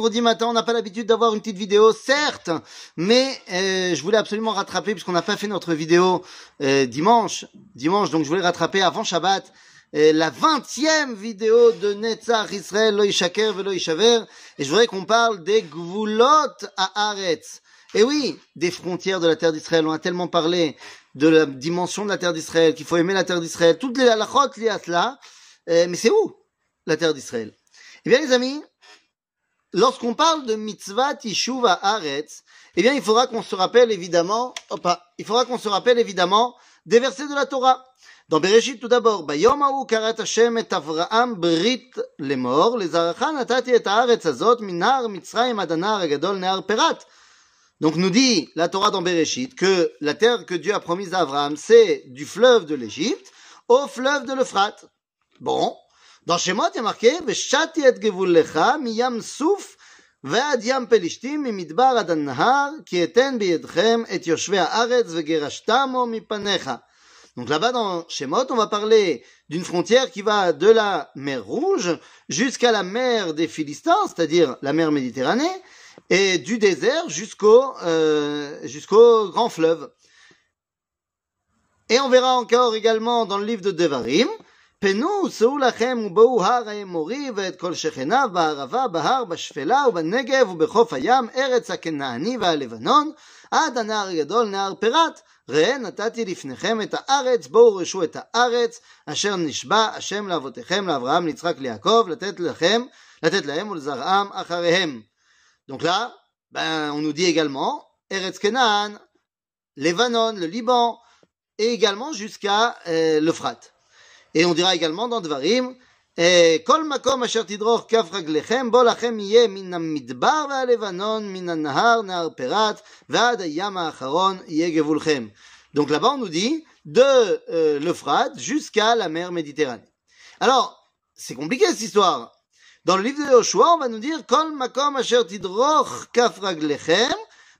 vendredi matin, on n'a pas l'habitude d'avoir une petite vidéo, certes, mais euh, je voulais absolument rattraper puisqu'on n'a pas fait notre vidéo euh, dimanche, dimanche, donc je voulais rattraper avant Shabbat euh, la vingtième vidéo de Netzach Israël Lo Ishaker Velo Ishaver, et je voudrais qu'on parle des Gvulot à Aretz. Et oui, des frontières de la terre d'Israël, on a tellement parlé de la dimension de la terre d'Israël, qu'il faut aimer la terre d'Israël, toutes les halachot liées à cela, mais c'est où la terre d'Israël? Eh bien les amis, lorsqu'on parle de mitzvah tishuv haaretz, eh bien, il faudra qu'on se rappelle évidemment, il faudra qu'on se rappelle évidemment des versets de la Torah. Dans Bereshit, tout d'abord, Bayom haou karat Hashem et Avraham brit lemor, les arachan natati et haaretz azot minar mitzrayim adanar agadol near perat. Donc nous dit la Torah dans Bereshit que la terre que Dieu a promise à Abraham, c'est du fleuve de l'Égypte au fleuve de l'Euphrate. Bon, dans Shemot, il y a marqué Veshati et gevullecha miyam souf ועד ים פלישתים ממדבר עד הנהר, כי אתן בידכם את יושבי הארץ וגירשתמו מפניך. Donc là-bas dans Shemot, on va parler d'une frontière qui va de la mer Rouge jusqu'à la mer des Philistins, c'est-à-dire la mer Méditerranée, et du désert jusqu'au euh, jusqu'au grand fleuve. Et on verra encore également dans le livre de Devarim, פנו, שאו לכם ובואו הר האמורי ואת כל שכניו בערבה, בהר, בשפלה ובנגב ובחוף הים, ארץ הכנעני והלבנון, עד הנהר הגדול, נהר פרת. ראה נתתי לפניכם את הארץ, בואו רשו את הארץ, אשר נשבע השם לאבותיכם, לאברהם, ליצחק, ליעקב, לתת לכם, לתת להם ולזרעם אחריהם. Donc là, ben, on nous dit également, Eretz Kenan, Lebanon, le Liban, et également jusqu'à euh, l'Euphrate. Et on dira également dans Dvarim, כל מקום אשר תדרוך כף רגליכם, בו לכם יהיה מן המדבר והלבנון, מן הנהר, נהר פרת, ועד הים האחרון יהיה גבולכם. Donc là-bas, on nous dit de euh, l'Euphrate jusqu'à la mer Méditerranée. Alors, c'est compliqué cette histoire. Dans le livre de Joshua, on va nous dire כל מקום אשר תדרוך כף רגליכם,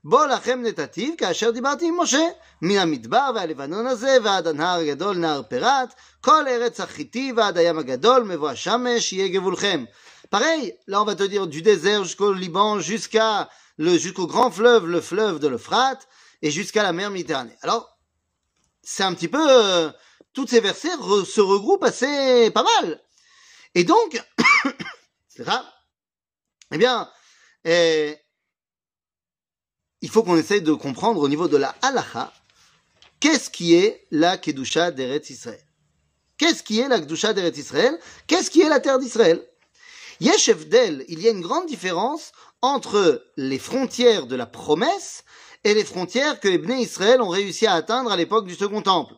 בו לכם נתתיו, כאשר דיברתי עם משה, מן המדבר והלבנון הזה, ועד הנהר הגדול, נהר פרת, כל ארץ החיטי ועד הים הגדול, מבוא השמש, יהיה גבולכם. Pareil, là on va te dire du désert jusqu'au Liban, jusqu'à le, jusqu'au grand fleuve, le fleuve de l'Euphrate, et jusqu'à la mer Méditerranée. Alors, c'est un petit peu, euh, tous ces versets re, se regroupent assez pas mal. Et donc, c'est ça, eh bien, eh, il faut qu'on essaye de comprendre au niveau de la halacha, qu'est-ce qui est la Kedusha d'Eretz Israël? Qu'est-ce qui est la Kedusha d'Eretz Israël? Qu'est-ce qui est la terre d'Israël? Yesh Evdel, il y a une grande différence entre les frontières de la promesse et les frontières que les Bnei Israël ont réussi à atteindre à l'époque du Second Temple.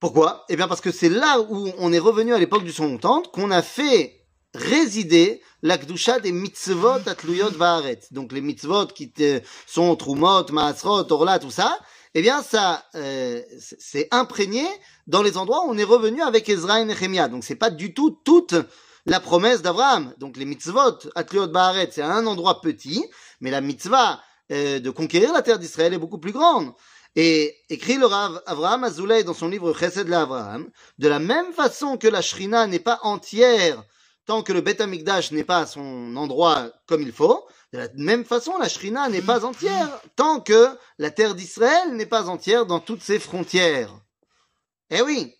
Pourquoi? Eh bien parce que c'est là où on est revenu à l'époque du Second Temple qu'on a fait résider la Kedusha des mitzvot atluyot va'aret. Donc les mitzvot qui sont trumot, maasrot, orla, tout ça, eh bien ça euh, c'est imprégné dans les endroits où on est revenu avec Ezra et Nehemiah. Donc c'est pas du tout toute la promesse d'Abraham. Donc les mitzvot atluyot va'aret, c'est un endroit petit, mais la mitzvah euh, de conquérir la terre d'Israël est beaucoup plus grande. Et écrit le Rav Abraham Azoulay dans son livre Chesed l'Abraham, de la même façon que la Shrina n'est pas entière tant que le Beth Amikdash n'est pas à son endroit comme il faut, de la même façon, la Shrina n'est pas entière tant que la terre d'Israël n'est pas entière dans toutes ses frontières. Eh oui.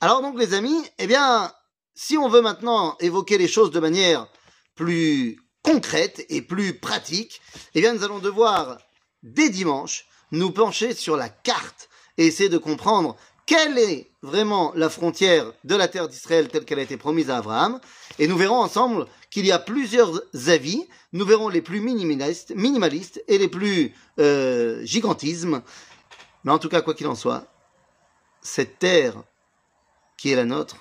Alors donc les amis, eh bien, si on veut maintenant évoquer les choses de manière plus concrète et plus pratique, eh bien nous allons devoir, dès dimanche, nous pencher sur la carte et essayer de comprendre quelle est vraiment la frontière de la terre d'Israël telle qu'elle a été promise à Abraham. Et nous verrons ensemble qu'il y a plusieurs avis. Nous verrons les plus minimalistes, minimalistes et les plus euh, gigantismes. Mais en tout cas, quoi qu'il en soit, cette terre qui est la nôtre,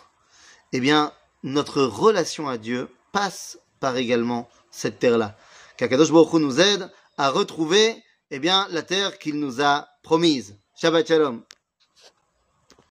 eh bien, notre relation à Dieu passe par également cette terre-là. Qu'Akadosh Baruch Hu nous aide à retrouver, eh bien, la terre qu'il nous a promise. Shabbat Shalom.